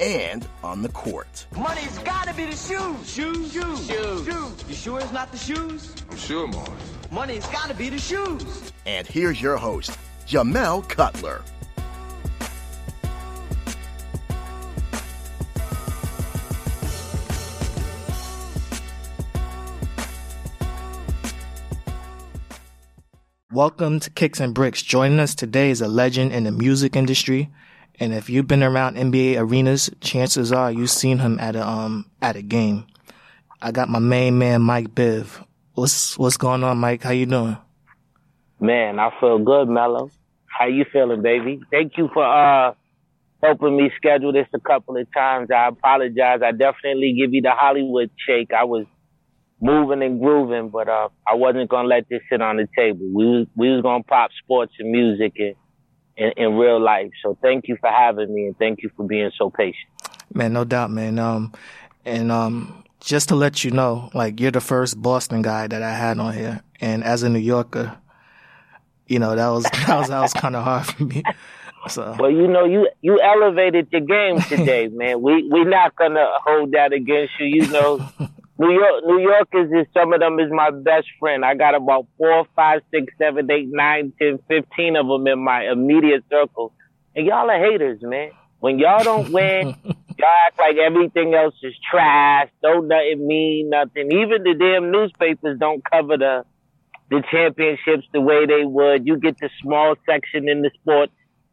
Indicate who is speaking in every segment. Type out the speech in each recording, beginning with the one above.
Speaker 1: and on the court.
Speaker 2: Money's gotta be the shoes. Shoes, shoes, shoes. shoes. You sure it's not the shoes?
Speaker 3: I'm sure, Mars.
Speaker 2: Money's gotta be the shoes.
Speaker 1: And here's your host, Jamel Cutler.
Speaker 4: Welcome to Kicks and Bricks. Joining us today is a legend in the music industry. And if you've been around NBA arenas, chances are you've seen him at a, um, at a game. I got my main man, Mike Biv. What's, what's going on, Mike? How you doing?
Speaker 5: Man, I feel good, Mello. How you feeling, baby? Thank you for, uh, helping me schedule this a couple of times. I apologize. I definitely give you the Hollywood shake. I was moving and grooving, but, uh, I wasn't to let this sit on the table. We was, we was to pop sports and music and, in, in real life. So thank you for having me and thank you for being so patient.
Speaker 4: Man, no doubt, man. Um, and, um, just to let you know, like you're the first Boston guy that I had on here. And as a New Yorker, you know, that was, that was, that was kind of hard for me. So.
Speaker 5: Well, you know, you, you elevated the game today, man. We, we're not going to hold that against you. You know, New York, New Yorkers is some of them is my best friend. I got about four, five, six, seven, eight, nine, ten, fifteen of them in my immediate circle, and y'all are haters, man. When y'all don't win, y'all act like everything else is trash. Don't nothing mean nothing. Even the damn newspapers don't cover the the championships the way they would. You get the small section in the sport.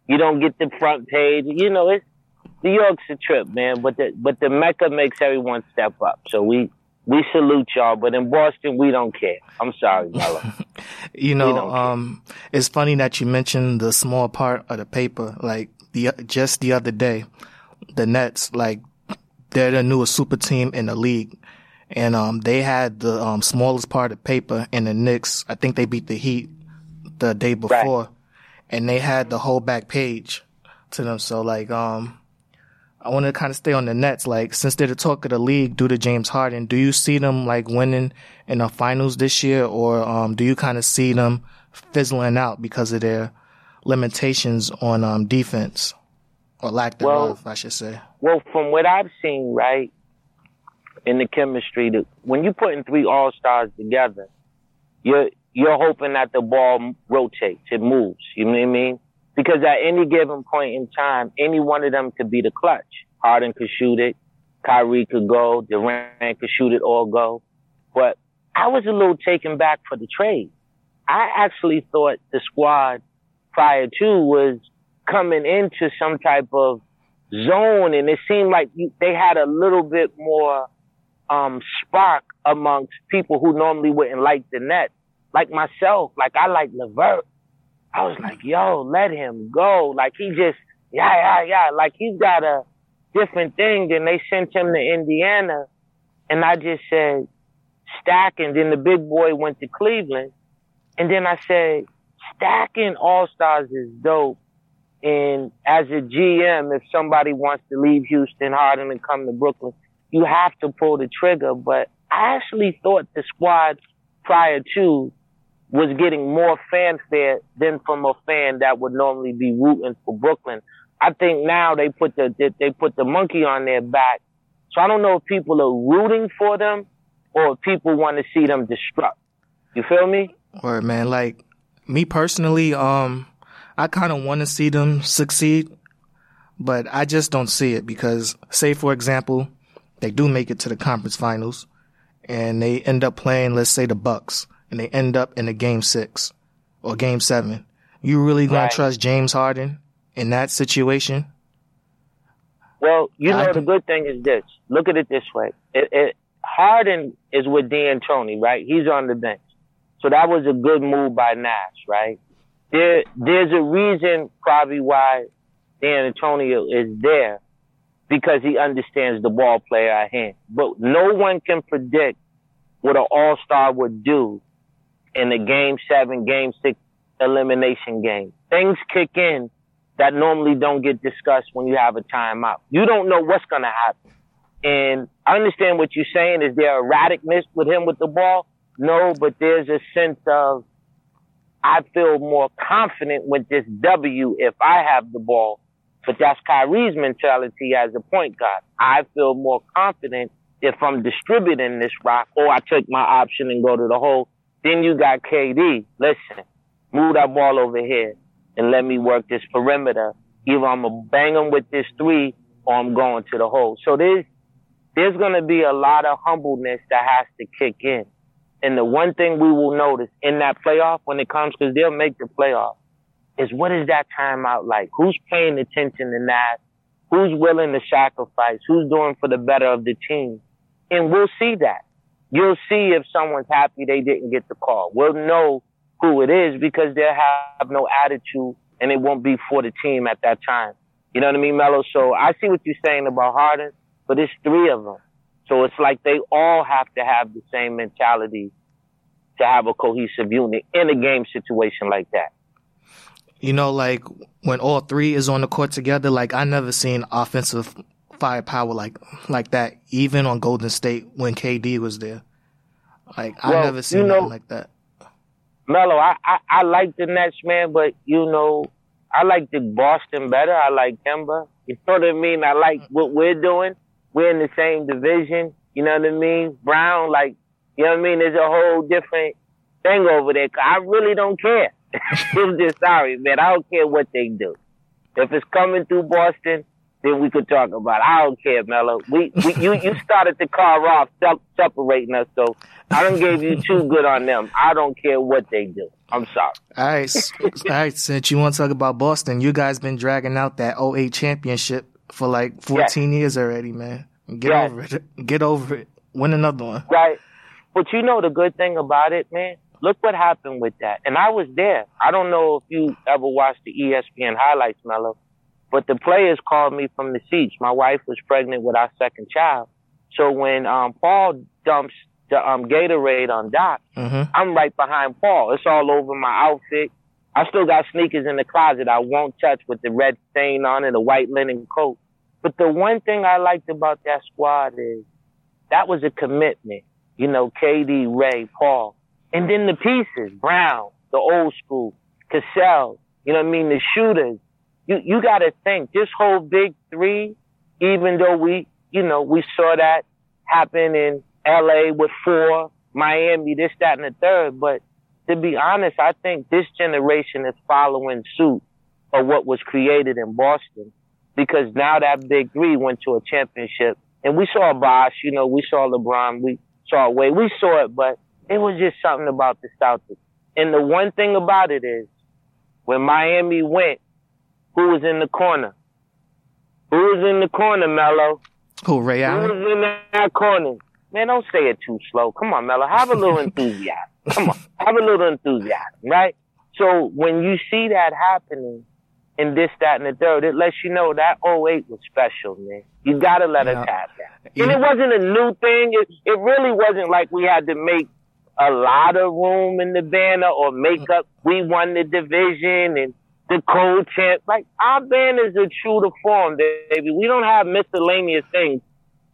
Speaker 5: You don't get the front page. You know, it's New York's a trip, man. But the but the Mecca makes everyone step up. So we we salute y'all, but in Boston, we don't care. I'm sorry, Mello.
Speaker 4: you know, um, it's funny that you mentioned the small part of the paper. Like the just the other day, the Nets, like they're the newest super team in the league, and um, they had the um, smallest part of paper. And the Knicks, I think they beat the Heat the day before, right. and they had the whole back page to them. So like, um, I want to kind of stay on the Nets. Like, since they're the talk of the league due to James Harden, do you see them like winning in the finals this year, or um, do you kind of see them fizzling out because of their limitations on um, defense or lack thereof, well, I should say?
Speaker 5: Well, from what I've seen, right, in the chemistry, that when you're putting three All Stars together, you're you're hoping that the ball rotates, it moves. You know what I mean? Because at any given point in time, any one of them could be the clutch. Harden could shoot it. Kyrie could go. Durant could shoot it or go. But I was a little taken back for the trade. I actually thought the squad prior to was coming into some type of zone and it seemed like they had a little bit more um, spark amongst people who normally wouldn't like the net. Like myself, like I like Levert. I was like, yo, let him go. Like he just, yeah, yeah, yeah. Like he's got a different thing. And they sent him to Indiana. And I just said, stacking. Then the big boy went to Cleveland. And then I said, stacking all stars is dope. And as a GM, if somebody wants to leave Houston, Harden and come to Brooklyn, you have to pull the trigger. But I actually thought the squad prior to was getting more fanfare than from a fan that would normally be rooting for Brooklyn. I think now they put the they put the monkey on their back. So I don't know if people are rooting for them or if people want to see them destruct. You feel me?
Speaker 4: Word, man. Like me personally, um, I kind of want to see them succeed, but I just don't see it because, say for example, they do make it to the conference finals, and they end up playing, let's say, the Bucks and they end up in a game six. or game seven. You really gonna
Speaker 5: Right.
Speaker 4: trust James Harden in that situation?
Speaker 5: Well, you
Speaker 4: I
Speaker 5: know, the good thing is this. Look at it this way. It, it, Harden is with D'Antoni, right? He's on the bench. So that was a good move by Nash, right? There, there's a reason probably why D'Antoni is there because he understands the ball player at hand. But no one can predict what an all-star would do in the game seven, game six elimination game. Things kick in that normally don't get discussed when you have a timeout. You don't know what's going to happen. And I understand what you're saying. Is there erraticness with him with the ball? No, but there's a sense of I feel more confident with this W if I have the ball. But that's Kyrie's mentality as a point guard. I feel more confident if I'm distributing this rock or I take my option and go to the hole. Then you got KD. Listen, move that ball over here and let me work this perimeter. Either I'm gonna bang him with this three or I'm going to the hole. So there's there's gonna be a lot of humbleness that has to kick in. And the one thing we will notice in that playoff when it comes, because they'll make the playoff, is what is that timeout like? Who's paying attention to that? Who's willing to sacrifice? Who's doing for the better of the team? And we'll see that. You'll see if someone's happy they didn't get the call. We'll know who it is because they'll have no attitude and it won't be for the team at that time. You know what I mean, Mello? So I see what you're saying about Harden, but it's three of them. So it's like they all have to have the same mentality to have a cohesive unit in a game situation like that.
Speaker 4: You know, like when all three is on the court together, like I never seen offensive firepower like like that, even on Golden State when KD was there. Like I never seen
Speaker 5: you know-
Speaker 4: nothing like that.
Speaker 5: Mello, I, I, I like the Nets, man, but you know, I like the Boston better. I like Kemba. You know what I mean? I like what we're doing. We're in the same division. You know what I mean? Brown, like, you know what I mean? There's a whole different thing over there. I really don't care. I'm just sorry, man. I don't care what they do. If it's coming through Boston, then we could talk about it. I don't care, Mello. We, we you, you started the car off separating us, so I don't gave you too good on them. I don't care what they do. I'm sorry.
Speaker 4: All right, all right. Since you want to talk about Boston, you guys been dragging out that 08 championship for like 14 years already, man. Get
Speaker 5: Yeah.
Speaker 4: over it. Get over it. Win another one.
Speaker 5: Right. But you know the good thing about it, man? Look what happened with that. And I was there. I don't know if you ever watched the ESPN highlights, Mello, but the players called me from the seats. My wife was pregnant with our second child. So when um Paul dumps the um Gatorade on Doc,
Speaker 4: hmm
Speaker 5: I'm right behind Paul. It's all over my outfit. I still got sneakers in the closet I won't touch with the red stain on it, a white linen coat. But the one thing I liked about that squad is that was a commitment. You know, KG, Ray, Paul. And then the pieces, Brown, the old school, Cassell, you know what I mean, the shooters. You, you gotta think, this whole big three, even though we, you know, we saw that happen in LA with four, Miami, this, that, and the third, but to be honest, I think this generation is following suit of what was created in Boston because now that big three went to a championship and we saw Bosh, you know, we saw LeBron, we saw Wade, we saw it, but it was just something about the Celtics. And the one thing about it is when Miami went, who was in the corner? Who was in the corner, Mello?
Speaker 4: Who, Ray
Speaker 5: Who was in that corner? Man, don't say it too slow. Come on, Mello. Have a little enthusiasm. Come on. Have a little enthusiasm, right? So when you see that happening in this, that, and the third, it lets you know that 08 was special, man. You gotta let us
Speaker 4: Yeah.
Speaker 5: have that.
Speaker 4: Yeah.
Speaker 5: And it wasn't a new thing. It, it really wasn't like we had to make a lot of room in the banner or make mm. up. We won the division and the cold champ. Like our banners are true to form, baby. We don't have miscellaneous things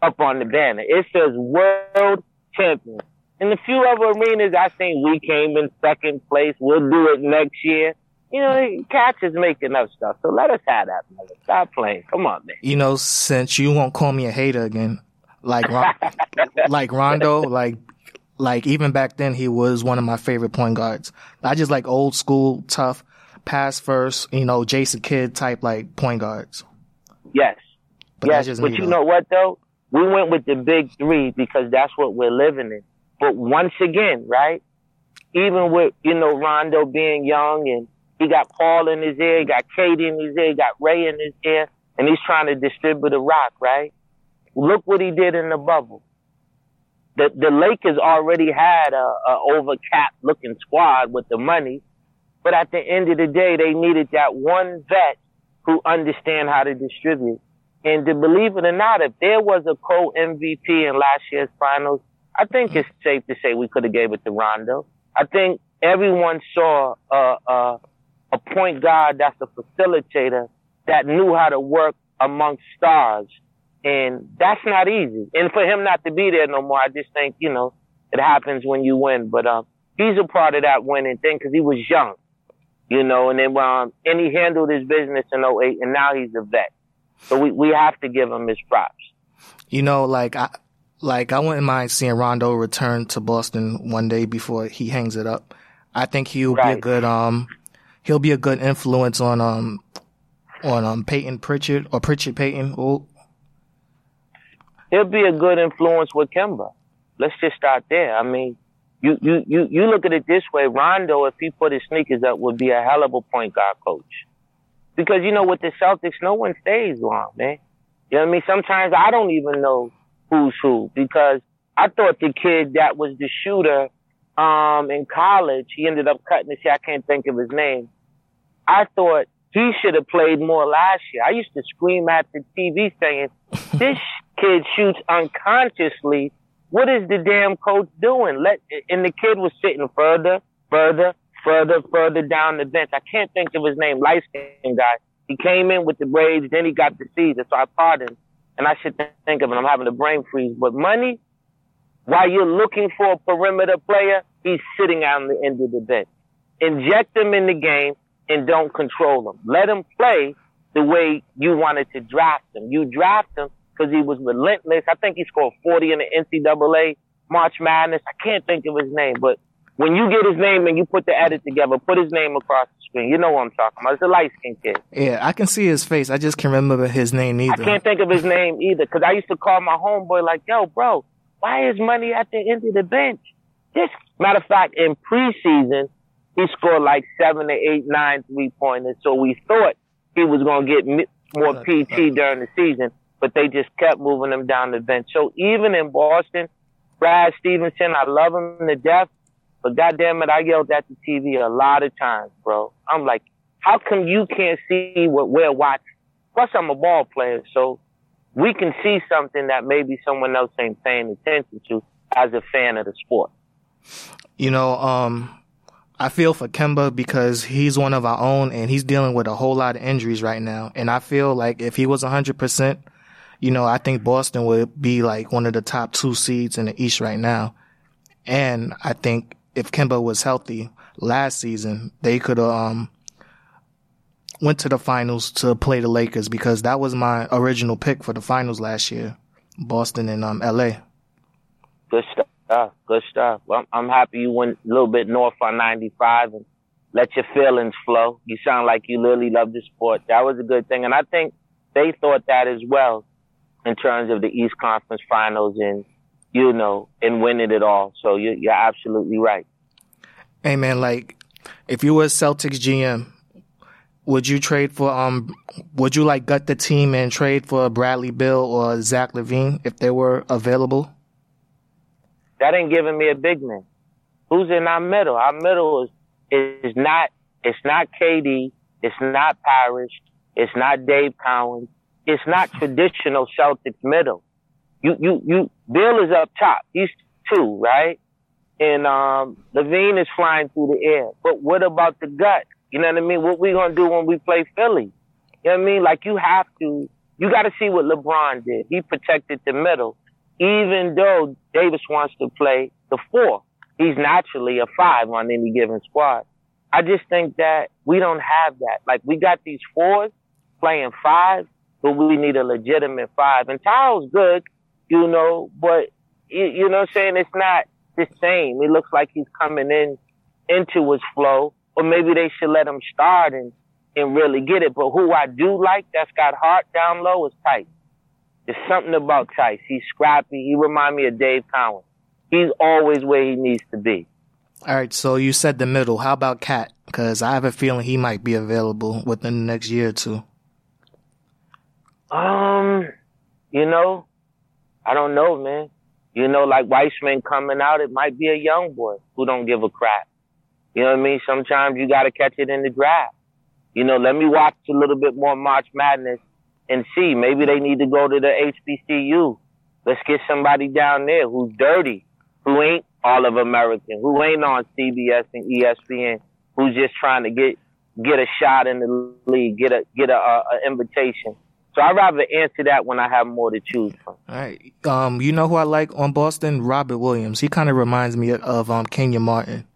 Speaker 5: up on the banner. It says world champion. In a few other arenas, I think we came in second place. We'll do it next year. You know, Catch is making up stuff. So let us have that, man. Stop playing. Come on, man.
Speaker 4: You know, since you won't call me a hater again, like Ron- like Rondo, like like even back then he was one of my favorite point guards. I just like old school, tough, pass first, you know, Jason Kidd type like point guards.
Speaker 5: Yes.
Speaker 4: But
Speaker 5: yes, but you
Speaker 4: though.
Speaker 5: know what though? We went with the big three because that's what we're living in. But once again, right? even with, you know, Rondo being young and he got Paul in his ear, he got KG in his ear, he got Ray in his ear, and he's trying to distribute a rock, right? Look what he did in the bubble. The, the Lakers already had a, a overcapped looking squad with the money, but at the end of the day, they needed that one vet who understand how to distribute. And to believe it or not, if there was a co MVP in last year's finals, I think it's safe to say we could have gave it to Rondo. I think everyone saw a, a, a point guard that's a facilitator that knew how to work amongst stars. And that's not easy. And for him not to be there no more, I just think, you know, it happens when you win. But, um, he's a part of that winning thing because he was young, you know, and then, um, and he handled his business in 08 and now he's a vet. So we, we have to give him his props.
Speaker 4: You know, like I, like I wouldn't mind seeing Rondo return to Boston one day before he hangs it up. I think he'll right. be a good, um, he'll be a good influence on, um, on, um, Payton Pritchard or Pritchard Peyton. Oh.
Speaker 5: He'll be a good influence with Kemba. Let's just start there. I mean, you, you, you, you look at it this way. Rondo, if he put his sneakers up, would be a hell of a point guard coach. Because, you know, with the Celtics, no one stays long, man. You know what I mean? Sometimes I don't even know who's who because I thought the kid that was the shooter, um, in college, he ended up cutting his hair. I can't think of his name. I thought he should have played more last year. I used to scream at the TV saying, this kid shoots unconsciously. What is the damn coach doing? Let, and the kid was sitting further, further, further, further down the bench. I can't think of his name, light skinned guy. He came in with the braids, then he got the season, so I pardoned. And I should think of it. I'm having a brain freeze. But money, while you're looking for a perimeter player, he's sitting out on the end of the bench. Inject him in the game and don't control him. Let him play the way you wanted to draft him. You draft him because he was relentless. I think he scored 40 in the NCAA March Madness. I can't think of his name, but when you get his name and you put the edit together, put his name across the screen. You know what I'm talking about. It's a light skinned kid.
Speaker 4: Yeah, I can see his face. I just can't remember his name either.
Speaker 5: I can't think of his name either because I used to call my homeboy like, yo, bro, why is money at the end of the bench? This matter of fact, in preseason, he scored like seven to eight, nine three pointers. So we thought he was going to get more PT during the season, but they just kept moving him down the bench. So even in Boston, Brad Stevenson, I love him to death. But goddamn it, I yelled at the TV a lot of times, bro. I'm like, how come you can't see what we're watching? Plus, I'm a ball player, so we can see something that maybe someone else ain't paying attention to as a fan of the sport.
Speaker 4: You know, um, I feel for Kemba because he's one of our own and he's dealing with a whole lot of injuries right now. And I feel like if he was 100%, you know, I think Boston would be like one of the top two seeds in the East right now. And I think if Kemba was healthy last season, they could have um, went to the finals to play the Lakers because that was my original pick for the finals last year, Boston and um, LA.
Speaker 5: Good stuff. Good stuff. Well, I'm happy you went a little bit north on 95 and let your feelings flow. You sound like you really love the sport. That was a good thing, and I think they thought that as well in terms of the East Conference Finals and you know, and winning it all. So you're, you're absolutely right.
Speaker 4: Hey man, like if you were Celtics GM, would you trade for um? Would you like gut the team and trade for Bradley Beal or Zach LaVine if they were available?
Speaker 5: That ain't giving me a big man. Who's in our middle? Our middle is is not it's not KG, it's not Parish, it's not Dave Cowens, it's not traditional Celtics middle you, you, you, Bill is up top. He's two, right? And, um, LaVine is flying through the air. But what about the gut? You know what I mean? What we gonna do when we play Philly? You know what I mean? Like you have to, you gotta see what LeBron did. He protected the middle. Even though Davis wants to play the four, he's naturally a five on any given squad. I just think that we don't have that. Like we got these fours playing five, but we need a legitimate five. And Tyle's good you know, but you, you know what I'm saying? It's not the same. It looks like he's coming in into his flow, or maybe they should let him start and, and really get it. But who I do like that's got heart down low is Theis. There's something about Theis. He's scrappy. He remind me of Dave Cowens. He's always where he needs to be.
Speaker 4: All right, so you said the middle. How about KAT? Because I have a feeling he might be available within the next year or two.
Speaker 5: Um, you know, I don't know, man. You know, like Wiseman coming out, it might be a young boy who don't give a crap. You know what I mean? Sometimes you got to catch it in the draft. You know, let me watch a little bit more March Madness and see. Maybe they need to go to the HBCU. Let's get somebody down there who's dirty, who ain't all of American, who ain't on CBS and ESPN, who's just trying to get get a shot in the league, get a get a, a, a invitation. So I'd rather answer that when I have more to choose from.
Speaker 4: All right. Um, you know who I like on Boston? Robert Williams. He kind of reminds me of um Kenyon Martin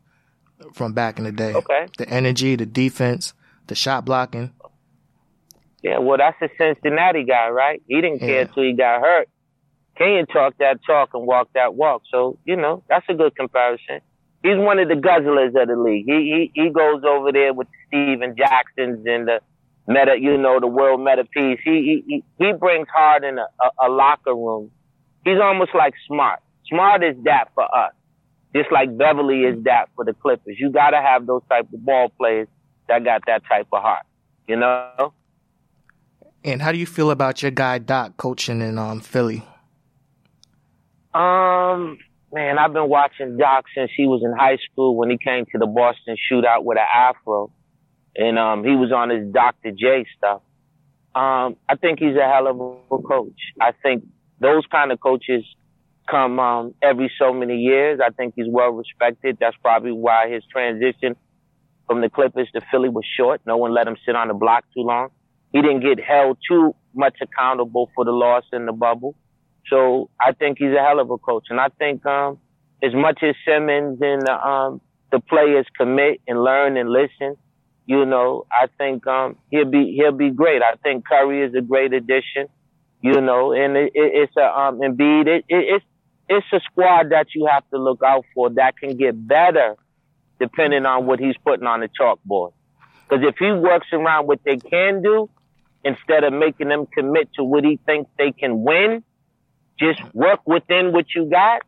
Speaker 4: from back in the day.
Speaker 5: Okay.
Speaker 4: The energy, the defense, the shot blocking.
Speaker 5: Yeah, well, that's a Cincinnati guy, right? He didn't care
Speaker 4: Yeah.
Speaker 5: until he got hurt. Kenyon talked that talk and walked that walk. So, you know, that's a good comparison. He's one of the guzzlers of the league. He he, he goes over there with Steven Jacksons and the Metta, you know, the world meta piece. He he he, he brings hard in a, a, a locker room. He's almost like smart. Smart is that for us. Just like Beverley is that for the Clippers. You gotta have those type of ball players that got that type of heart. You know?
Speaker 4: And how do you feel about your guy Doc coaching in um Philly?
Speaker 5: Um, man, I've been watching Doc since he was in high school when he came to the Boston shootout with an afro. And um he was on his Dr. J stuff. Um, I think he's a hell of a coach. I think those kind of coaches come um every so many years. I think he's well respected. That's probably why his transition from the Clippers to Philly was short. No one let him sit on the block too long. He didn't get held too much accountable for the loss in the bubble. So I think he's a hell of a coach. And I think um as much as Simmons and the um the players commit and learn and listen, you know, I think um he'll be he'll be great. I think Curry is a great addition, you know, and it, it, it's a um Embiid. It, it, it's it's a squad that you have to look out for that can get better depending on what he's putting on the chalkboard. Because if he works around what they can do instead of making them commit to what he thinks they can win, just work within what you got.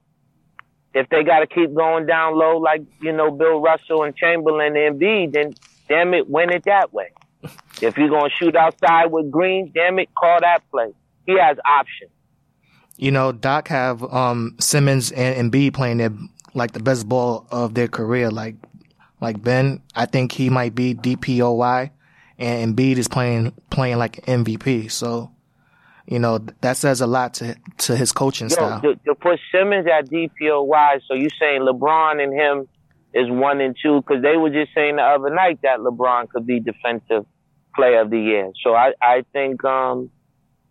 Speaker 5: If they got to keep going down low like, you know, Bill Russell and Chamberlain and Embiid, then damn it, win it that way. If you're going to shoot outside with Green, damn it, call that play. He has options.
Speaker 4: You know, Doc have um Simmons and Embiid playing their like the best ball of their career. Like like Ben, I think he might be DPOY, and Embiid is playing playing like an MVP. So, you know, that says a lot to to his coaching
Speaker 5: Yo,
Speaker 4: style.
Speaker 5: to, to put Simmons at DPOY, so you saying LeBron and him is one and two, because they were just saying the other night that LeBron could be defensive player of the year. So I, I think um,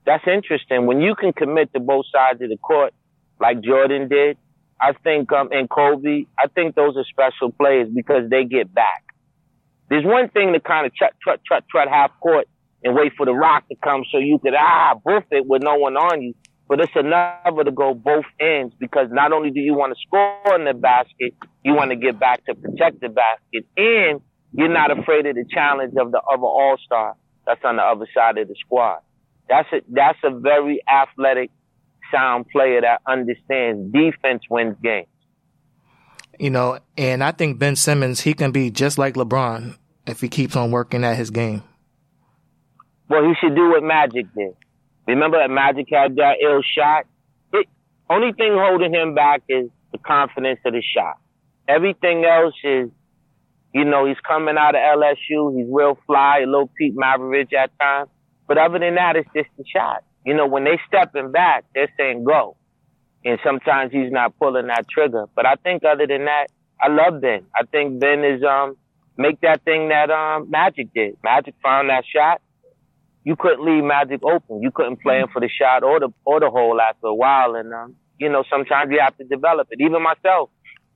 Speaker 5: that's interesting. When you can commit to both sides of the court, like Jordan did, I think, um, and Kobe, I think those are special players because they get back. There's one thing to kind of trot, trot, trot, trot half court and wait for the rock to come so you could, ah, boof it with no one on you. But it's another to go both ends because not only do you want to score in the basket, you want to get back to protect the basket and you're not afraid of the challenge of the other all-star that's on the other side of the squad. That's a, that's a very athletic, sound player that understands defense wins games.
Speaker 4: You know, and I think Ben Simmons he can be just like LeBron if he keeps on working at his game.
Speaker 5: Well, he should do what Magic did. Remember that Magic had that ill shot? It, only thing holding him back is the confidence of the shot. Everything else is, you know, he's coming out of LSU. He's real fly, a little Pete Maravich at times. But other than that, it's just the shot. You know, when they stepping back, they're saying go. And sometimes he's not pulling that trigger. But I think other than that, I love Ben. I think Ben is, um, make that thing that, um, Magic did. Magic found that shot you couldn't leave Magic open. You couldn't play him for the shot or the or the hole after a while. And um, you know, sometimes you have to develop it. Even myself,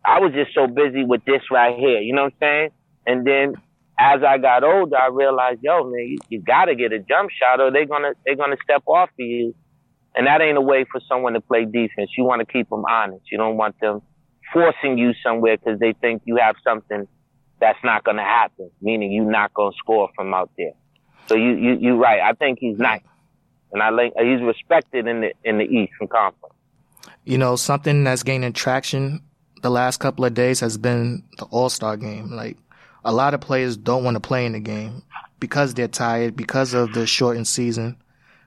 Speaker 5: I was just so busy with this right here. You know what I'm saying? And then as I got older, I realized, yo, man, you, you got to get a jump shot, or they're gonna they're gonna step off of you. And that ain't a way for someone to play defense. You want to keep them honest. You don't want them forcing you somewhere because they think you have something that's not going to happen, meaning you're not going to score from out there. So you you you right. I think he's nice, and I think he's respected in the in the Eastern Conference.
Speaker 4: You know, something that's gaining traction the last couple of days has been the All Star game. Like a lot of players don't want to play in the game because they're tired, because of the shortened season,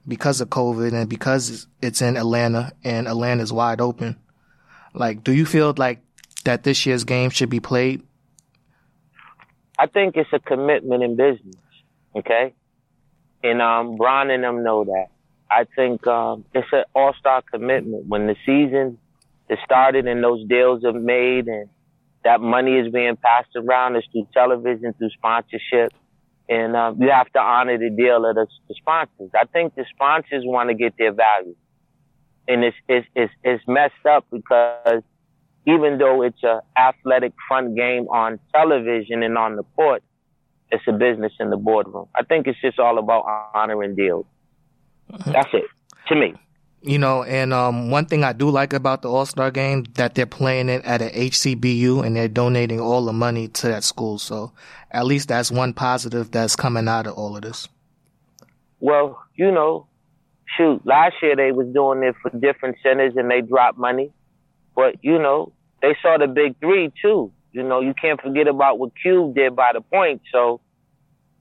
Speaker 4: because of COVID, and because it's in Atlanta and Atlanta's wide open. Like, do you feel like that this year's game should be played?
Speaker 5: I think it's a commitment in business. Okay, and um, Bron and them know that. I think um, it's an all-star commitment when the season is started and those deals are made and that money is being passed around. It's through television, through sponsorship, and um, you have to honor the deal of the, the sponsors. I think the sponsors want to get their value, and it's it's it's, it's messed up because even though it's a athletic fun game on television and on the court, it's a business in the boardroom. I think it's just all about honoring deals. That's it to me.
Speaker 4: You know, and um, one thing I do like about the All Star game that they're playing it at a HCBU and they're donating all the money to that school. So at least that's one positive that's coming out of all of this.
Speaker 5: Well, you know, shoot, last year they was doing it for different centers and they dropped money, but you know they saw the big three too. You know, you can't forget about what Cube did by the point. So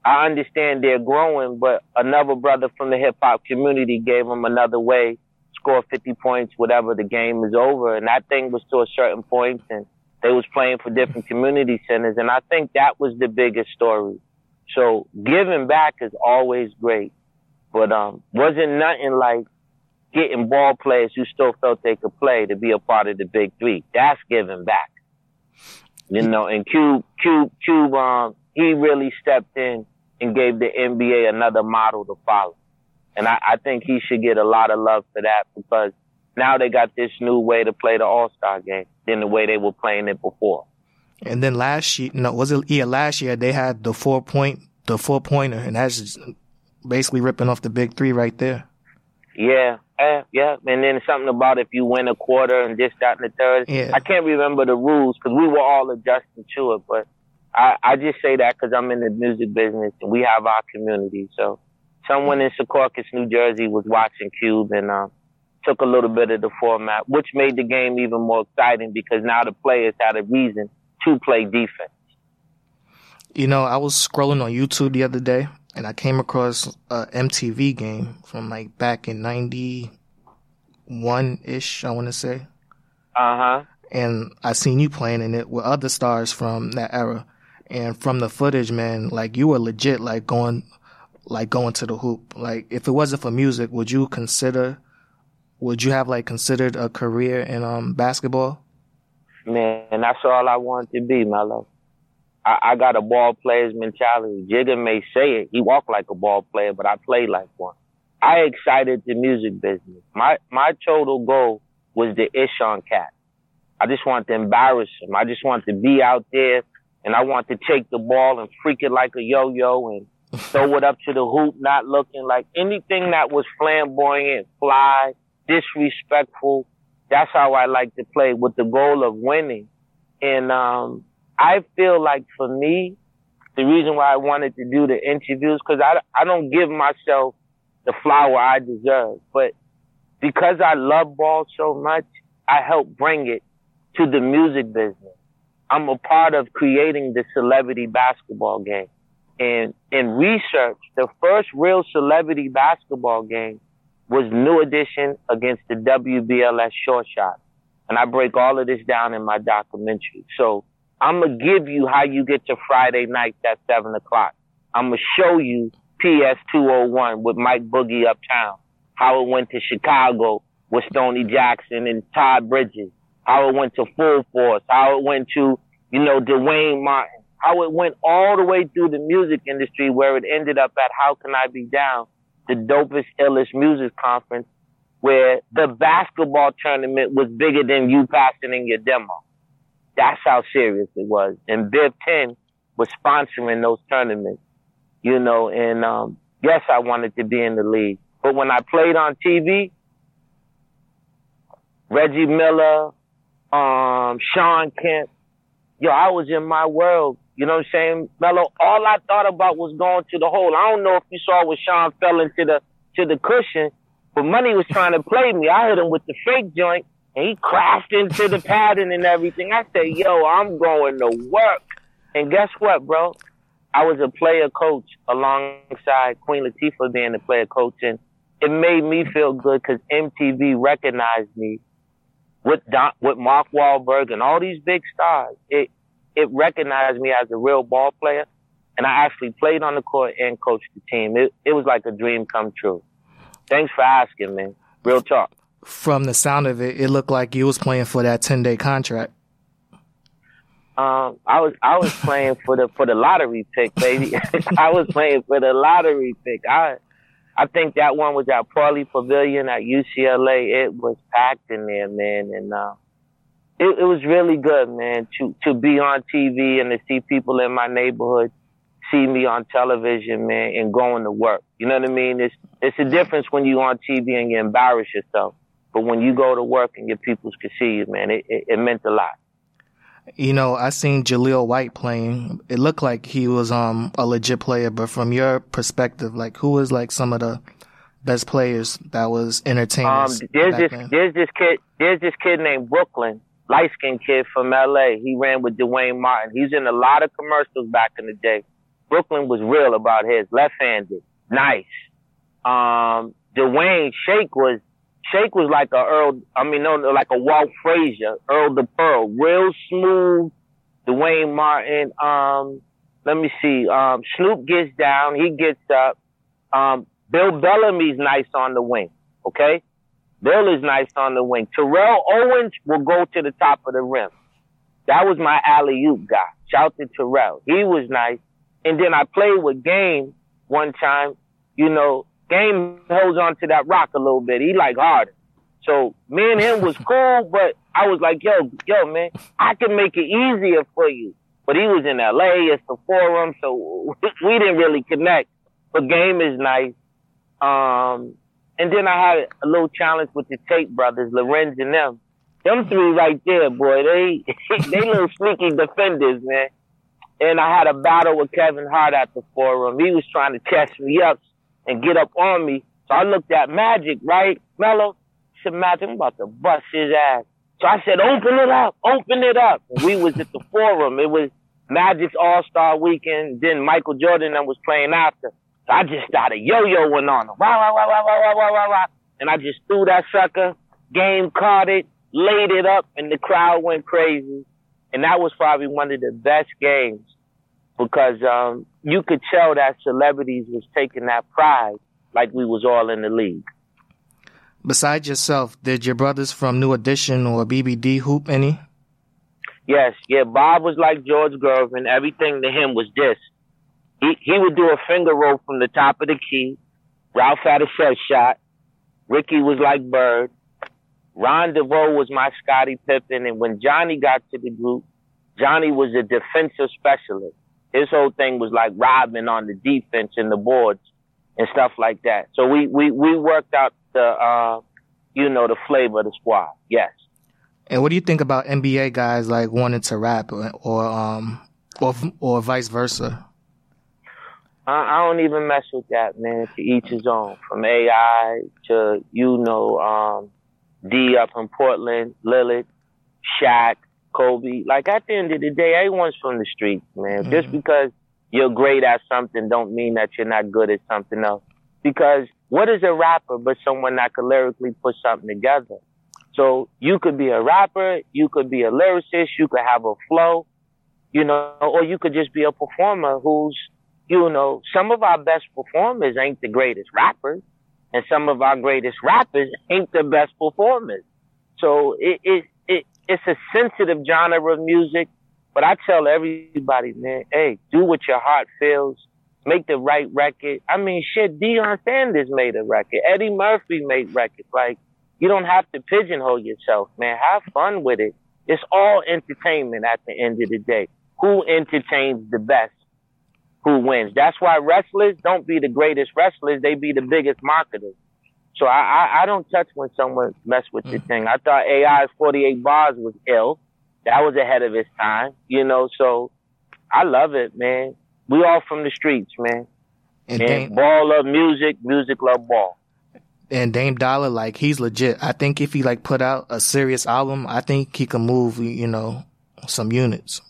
Speaker 5: I understand they're growing, but another brother from the hip hop community gave them another way, score 50 points, whatever the game is over. And that thing was to a certain point and they was playing for different community centers. And I think that was the biggest story. So giving back is always great, but, um, wasn't nothing like getting ball players who still felt they could play to be a part of the big three. That's giving back. You know, and Cube, Cube, Cube, um, he really stepped in and gave the NBA another model to follow. And I, I think he should get a lot of love for that because now they got this new way to play the All Star game than the way they were playing it before.
Speaker 4: And then last year, no, was it yeah? Last year they had the four point, the four pointer, and that's basically ripping off the big three right there.
Speaker 5: Yeah, yeah, yeah. And then something about if you win a quarter and this, that, and the third.
Speaker 4: Yeah.
Speaker 5: I can't remember the rules because we were all adjusting to it, but I, I just say that because I'm in the music business and we have our community. So someone in Secaucus, New Jersey was watching Cube and um, took a little bit of the format, which made the game even more exciting because now the players had a reason to play defense.
Speaker 4: You know, I was scrolling on YouTube the other day and I came across a MTV game from like back in 91 ish, I want to say.
Speaker 5: Uh huh.
Speaker 4: And I seen you playing in it with other stars from that era. And from the footage, man, like you were legit, like going, like going to the hoop. Like if it wasn't for music, would you consider, would you have like considered a career in um basketball?
Speaker 5: Man, that's all I want to be, Melo. I, I got a ball player's mentality. Jigga may say it. He walk like a ball player, but I play like one. I excited the music business. My my total goal was the Eshon cat. I just want to embarrass him. I just want to be out there and I want to take the ball and freak it like a yo-yo and throw it up to the hoop, not looking like anything that was flamboyant, fly, disrespectful. That's how I like to play with the goal of winning. And, um, I feel like for me, the reason why I wanted to do the interviews, cause I, I don't give myself the flower I deserve, but because I love ball so much, I help bring it to the music business. I'm a part of creating the celebrity basketball game. And in research, the first real celebrity basketball game was New Edition against the WBLS Short Shot. And I break all of this down in my documentary. So I'm to give you how you get to Friday nights at 7 o'clock. I'm to show you PS 201 with Mike Boogie Uptown, how it went to Chicago with Stoney Jackson and Todd Bridges how it went to Full Force, how it went to, you know, Duane Martin, how it went all the way through the music industry where it ended up at How Can I Be Down, the dopest, illest music conference where the basketball tournament was bigger than you passing in your demo. That's how serious it was. And Biv 10 was sponsoring those tournaments, you know, and, um, yes, I wanted to be in the league. But when I played on TV, Reggie Miller, um, Shawn Kemp. Yo, I was in my world. You know what I'm saying, Melo? All I thought about was going to the hole. I don't know if you saw when Shawn fell into the to the cushion, but Money was trying to play me. I hit him with the fake joint, he crashed into the pattern and everything. I said, yo, I'm going to work. And guess what, bro? I was a player coach alongside Queen Latifah being the player coach. And it made me feel good because MTV recognized me with Don, with Mark Wahlberg and all these big stars. It it recognized me as a real ball player, and I actually played on the court and coached the team. It it was like a dream come true. Thanks for asking, man. Real talk.
Speaker 4: From the sound of it, it looked like you was playing for that ten day contract.
Speaker 5: Um, I was I was playing for the for the lottery pick, baby. I was playing for the lottery pick. I I think that one was at Pauley Pavilion at UCLA. It was packed in there, man, and uh, it, it was really good, man, to to be on TV and to see people in my neighborhood see me on television, man, and going to work. You know what I mean? It's it's a difference when you're on TV and you embarrass yourself, but when you go to work and your peoples can see you, man, it, it, it meant a lot.
Speaker 4: You know, I seen Jaleel White playing. It looked like he was um a legit player, but from your perspective, like who was like some of the best players that was entertaining? Um,
Speaker 5: there's this then? there's this kid there's this kid named Brooklyn, light skinned kid from LA. He ran with Duane Martin. He's in a lot of commercials back in the day. Brooklyn was real about his left handed, nice. Um, Dwayne Shake was Shake was like a Earl, I mean, no, like a Walt Frazier, Earl the Pearl, real smooth. Duane Martin, um, let me see, um, Snoop gets down, he gets up. Um, Bill Bellamy's nice on the wing, okay? Bill is nice on the wing. Terrell Owens will go to the top of the rim. That was my alley oop guy. Shout to Terrell. He was nice. And then I played with Game one time. You know, Game holds on to that rock a little bit. He like Harden. So me and him was cool, but I was like, yo, yo, man, I can make it easier for you. But he was in LA, it's the forum, so we didn't really connect. But game is nice. Um, and then I had a little challenge with the Tate brothers, Larenz and them. Them three right there, boy, they they little sneaky defenders, man. And I had a battle with Kevin Hart at the forum. He was trying to catch me up and get up on me. So I looked at Magic, right? Melo, I said, Magic, I'm about to bust his ass. So I said, open it up, open it up. And we was at the forum. It was Magic's All-Star weekend. Then Michael Jordan and was playing after. So I just started yo-yoing on him. Wah, wah, wah, wah, wah, wah, wah, wah. And I just threw that sucker, game caught it, laid it up, and the crowd went crazy. And that was probably one of the best games because um, you could tell that celebrities was taking that pride like we was all in the league.
Speaker 4: Besides yourself, did your brothers from New Edition or BBD hoop any?
Speaker 5: Yes, yeah. Bob was like George Gervin. Everything to him was this. He he would do a finger roll from the top of the key. Ralph had a set shot. Ricky was like Bird. Ron DeVoe was my Scottie Pippen. And when Johnny got to the group, Johnny was a defensive specialist his whole thing was like robbing on the defense and the boards and stuff like that. So we we we worked out the uh, you know the flavor of the squad. Yes.
Speaker 4: And what do you think about NBA guys like wanting to rap or, or um or or vice versa?
Speaker 5: I, I don't even mess with that, man. To each his own. From AI to you know um D up in Portland, Lillard, Shaq, Kobe. Like at the end of the day, everyone's from the streets, man. Mm-hmm. Just because you're great at something don't mean that you're not good at something else. Because what is a rapper but someone that could lyrically put something together? So you could be a rapper, you could be a lyricist, you could have a flow, you know, or you could just be a performer who's, you know, some of our best performers ain't the greatest rappers and some of our greatest rappers ain't the best performers. So it, it, it's a sensitive genre of music, but I tell everybody, man, hey, do what your heart feels. Make the right record. I mean, shit, Deion Sanders made a record. Eddie Murphy made records. Like, you don't have to pigeonhole yourself, man. Have fun with it. It's all entertainment at the end of the day. Who entertains the best? Who wins? That's why wrestlers don't be the greatest wrestlers. They be the biggest marketers. So I, I, I don't touch when someone mess with mm. the thing. I thought AI's 48 bars was ill. That was ahead of its time, you know. So I love it, man. We all from the streets, man. And, and ball love music, music love ball.
Speaker 4: and Dame Dollar, like he's legit. I think if he like put out a serious album, I think he can move, you know, some units.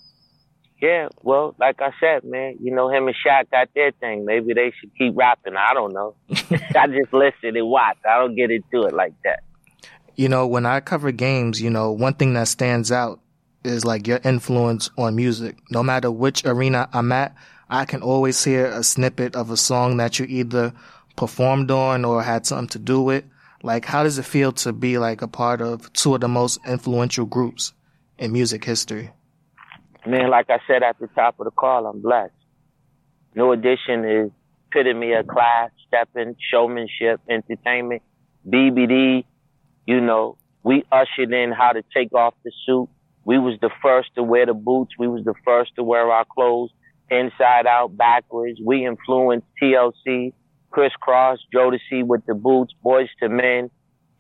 Speaker 5: Yeah, well, like I said, man, you know him and Shaq got their thing. Maybe they should keep rapping. I don't know. I just listen and watch. I don't get into it like that.
Speaker 4: You know, when I cover games, you know, one thing that stands out is like your influence on music. No matter which arena I'm at, I can always hear a snippet of a song that you either performed on or had something to do with. Like, how does it feel to be like a part of two of the most influential groups in music history?
Speaker 5: Man, like I said at the top of the call, I'm blessed. New Edition is epitome of class, stepping, showmanship, entertainment. BBD, you know, we ushered in how to take off the suit. We was the first to wear the boots. We was the first to wear our clothes inside out, backwards. We influenced TLC, Kris Kross, Jodeci with the boots, Boyz II Men,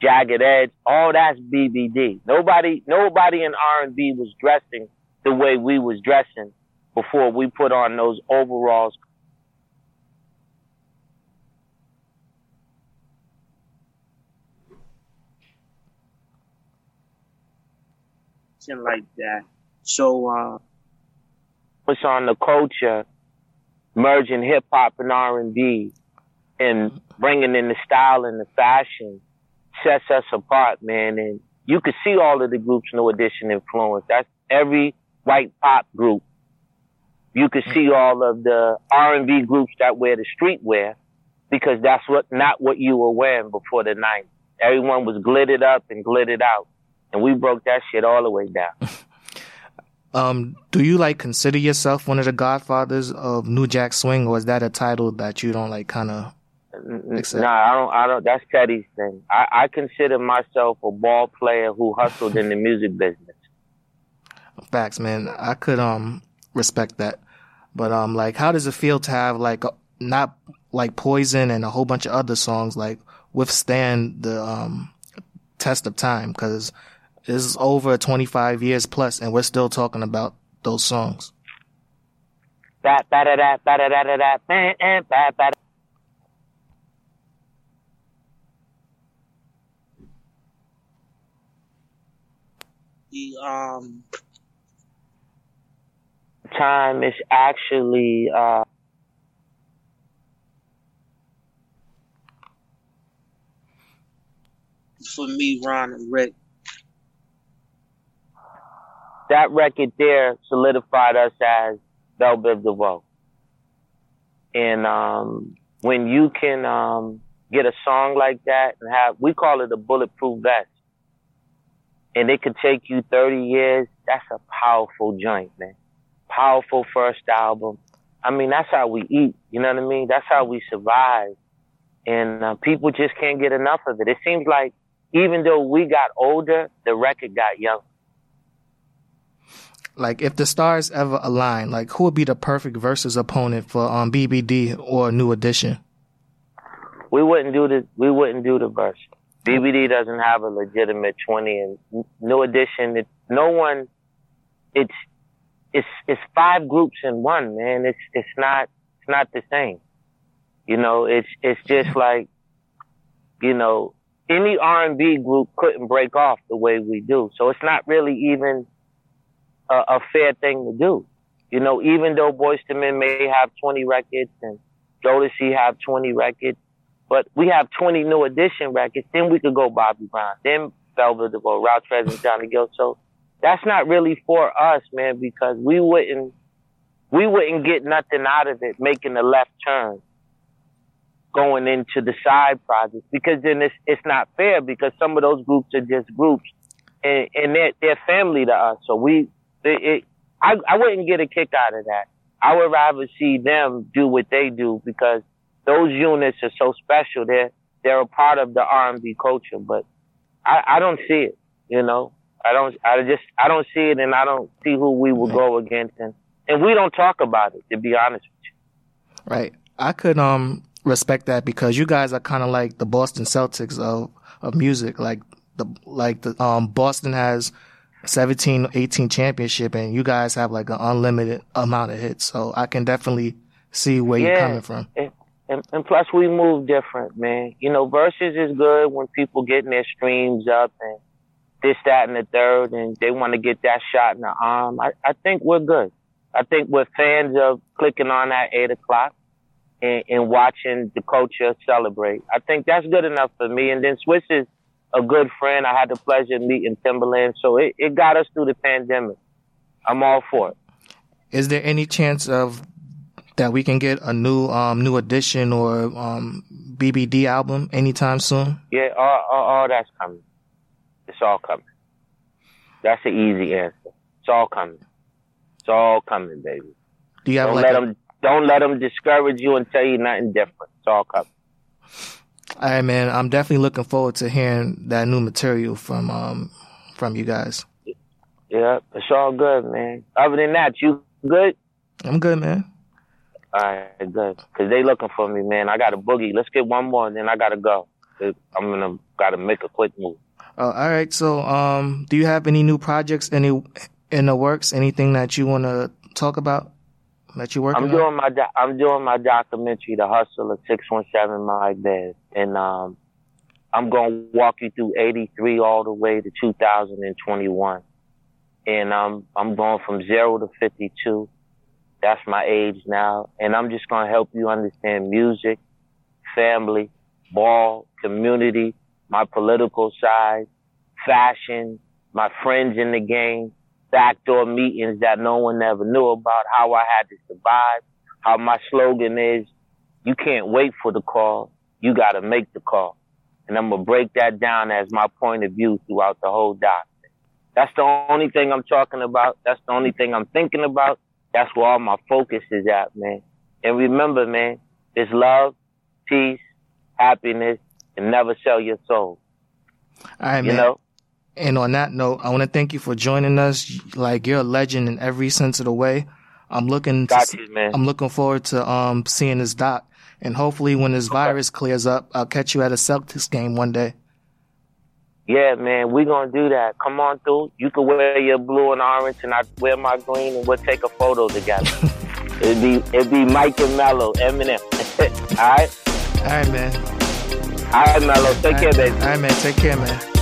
Speaker 5: Jagged Edge. All that's BBD. Nobody, nobody in R&B was dressing the way we was dressing before we put on those overalls.
Speaker 3: Like that. So, uh,
Speaker 5: what's on the culture, merging hip hop and R and B, and bringing in the style and the fashion sets us apart, man. And you can see all of the groups New Edition influence. That's every white pop group. You could see all of the R&B groups that wear the streetwear because that's what, not what you were wearing before the 90s. Everyone was glittered up and glittered out. And we broke that shit all the way down.
Speaker 4: um, do you like consider yourself one of the godfathers of New Jack Swing or is that a title that you don't like kind of
Speaker 5: Nah, I don't. I don't. That's Teddy's thing. I, I consider myself a ball player who hustled in the music business.
Speaker 4: Facts, man. I could um respect that, but um, like, how does it feel to have like not like Poison and a whole bunch of other songs like withstand the um test of time? Because it's over 25 years plus, and we're still talking about those songs.
Speaker 3: The um
Speaker 5: time is actually uh,
Speaker 3: for me, Ron and Rick.
Speaker 5: That record there solidified us as Bell Biv DeVoe. And um, when you can um, get a song like that and have, we call it a bulletproof vest, and it could take you 30 years, that's a powerful joint, man powerful first album. I mean, that's how we eat. You know what I mean? That's how we survive. And uh, people just can't get enough of it. It seems like even though we got older, the record got younger.
Speaker 4: Like, if the stars ever align, like, who would be the perfect Verzuz opponent for um, BBD or New Edition?
Speaker 5: We wouldn't do the we wouldn't do the verse. BBD doesn't have a legitimate twenty, and New Edition. It, no one. It's it's it's five groups in one, man. It's it's not it's not the same. You know, it's it's just like, you know, any R and B group couldn't break off the way we do. So it's not really even a, a fair thing to do. You know, even though Boyz II Men may have 20 records and Jodeci have 20 records, but we have 20 new edition records, then we could go Bobby Brown, then Bell Biv DeVoe, Ralph Tresvant, Johnny Gill. So that's not really for us, man, because we wouldn't we wouldn't get nothing out of it making a left turn going into the side projects because then it's it's not fair because some of those groups are just groups and, and they're they're family to us. So we it, it I I wouldn't get a kick out of that. I would rather see them do what they do because those units are so special. They're they're a part of the R and B culture, but I, I don't see it, you know. I don't. I just. I don't see it, and I don't see who we will go against, and and we don't talk about it. To be honest with you.
Speaker 4: Right. I could um respect that because you guys are kind of like the Boston Celtics of of music. Like the like the um Boston has 17, 18 championship, and you guys have like an unlimited amount of hits. So I can definitely see where yeah, you're coming from.
Speaker 5: And, and, and plus we move different, man. You know, Verzuz is good when people getting their streams up and this, that, and the third, and they want to get that shot in the arm. I, I think we're good. I think we're fans of clicking on at eight o'clock and, and watching the culture celebrate. I think that's good enough for me. And then Swizz is a good friend. I had the pleasure of meeting Timbaland, so it, it got us through the pandemic. I'm all for it.
Speaker 4: Is there any chance of that we can get a new um new edition or um BBD album anytime soon?
Speaker 5: Yeah, all, all, all that's coming. It's all coming. That's the easy answer. It's all coming. It's all coming, baby.
Speaker 4: Do you have
Speaker 5: don't
Speaker 4: like
Speaker 5: let
Speaker 4: a-
Speaker 5: them don't let them discourage you and tell you nothing different. It's all coming.
Speaker 4: All right, man. I'm definitely looking forward to hearing that new material from um from you guys.
Speaker 5: Yeah, it's all good, man. Other than that, you good?
Speaker 4: I'm good, man.
Speaker 5: All right, good. Cause they looking for me, man. I got a boogie. Let's get one more, and then I gotta go. I'm gonna gotta make a quick move.
Speaker 4: Uh, all right. So, um, do you have any new projects, any in the works? Anything that you want to talk about that you're working
Speaker 5: I'm
Speaker 4: on?
Speaker 5: doing my doc- I'm doing my documentary, The Hustle of Six One Seven My Bed, and um, I'm gonna walk you through '83 all the way to 2021, and um, I'm going from zero to 52. That's my age now, and I'm just gonna help you understand music, family, ball, community, my political side, fashion, my friends in the game, backdoor meetings that no one ever knew about, how I had to survive, how my slogan is, you can't wait for the call, you gotta make the call. And I'm gonna break that down as my point of view throughout the whole doc. That's the only thing I'm talking about. That's the only thing I'm thinking about. That's where all my focus is at, man. And remember, man, it's love, peace, happiness, and never sell your soul.
Speaker 4: All right,
Speaker 5: You
Speaker 4: man.
Speaker 5: know?
Speaker 4: And on that note, I want to thank you for joining us. Like you're a legend in every sense of the way. I'm looking to,
Speaker 5: you, man.
Speaker 4: I'm looking forward to um seeing this doc, and hopefully when this virus clears up, I'll catch you at a Celtics game one day.
Speaker 5: Yeah, man, we gonna do that. Come on through. You can wear your blue and orange, and I wear my green, and we'll take a photo together. it'd be it'd be Mike and Mello, Eminem. All right,
Speaker 4: All right, man.
Speaker 5: All right, Mello. Take care, baby.
Speaker 4: All right, man. Take care, man.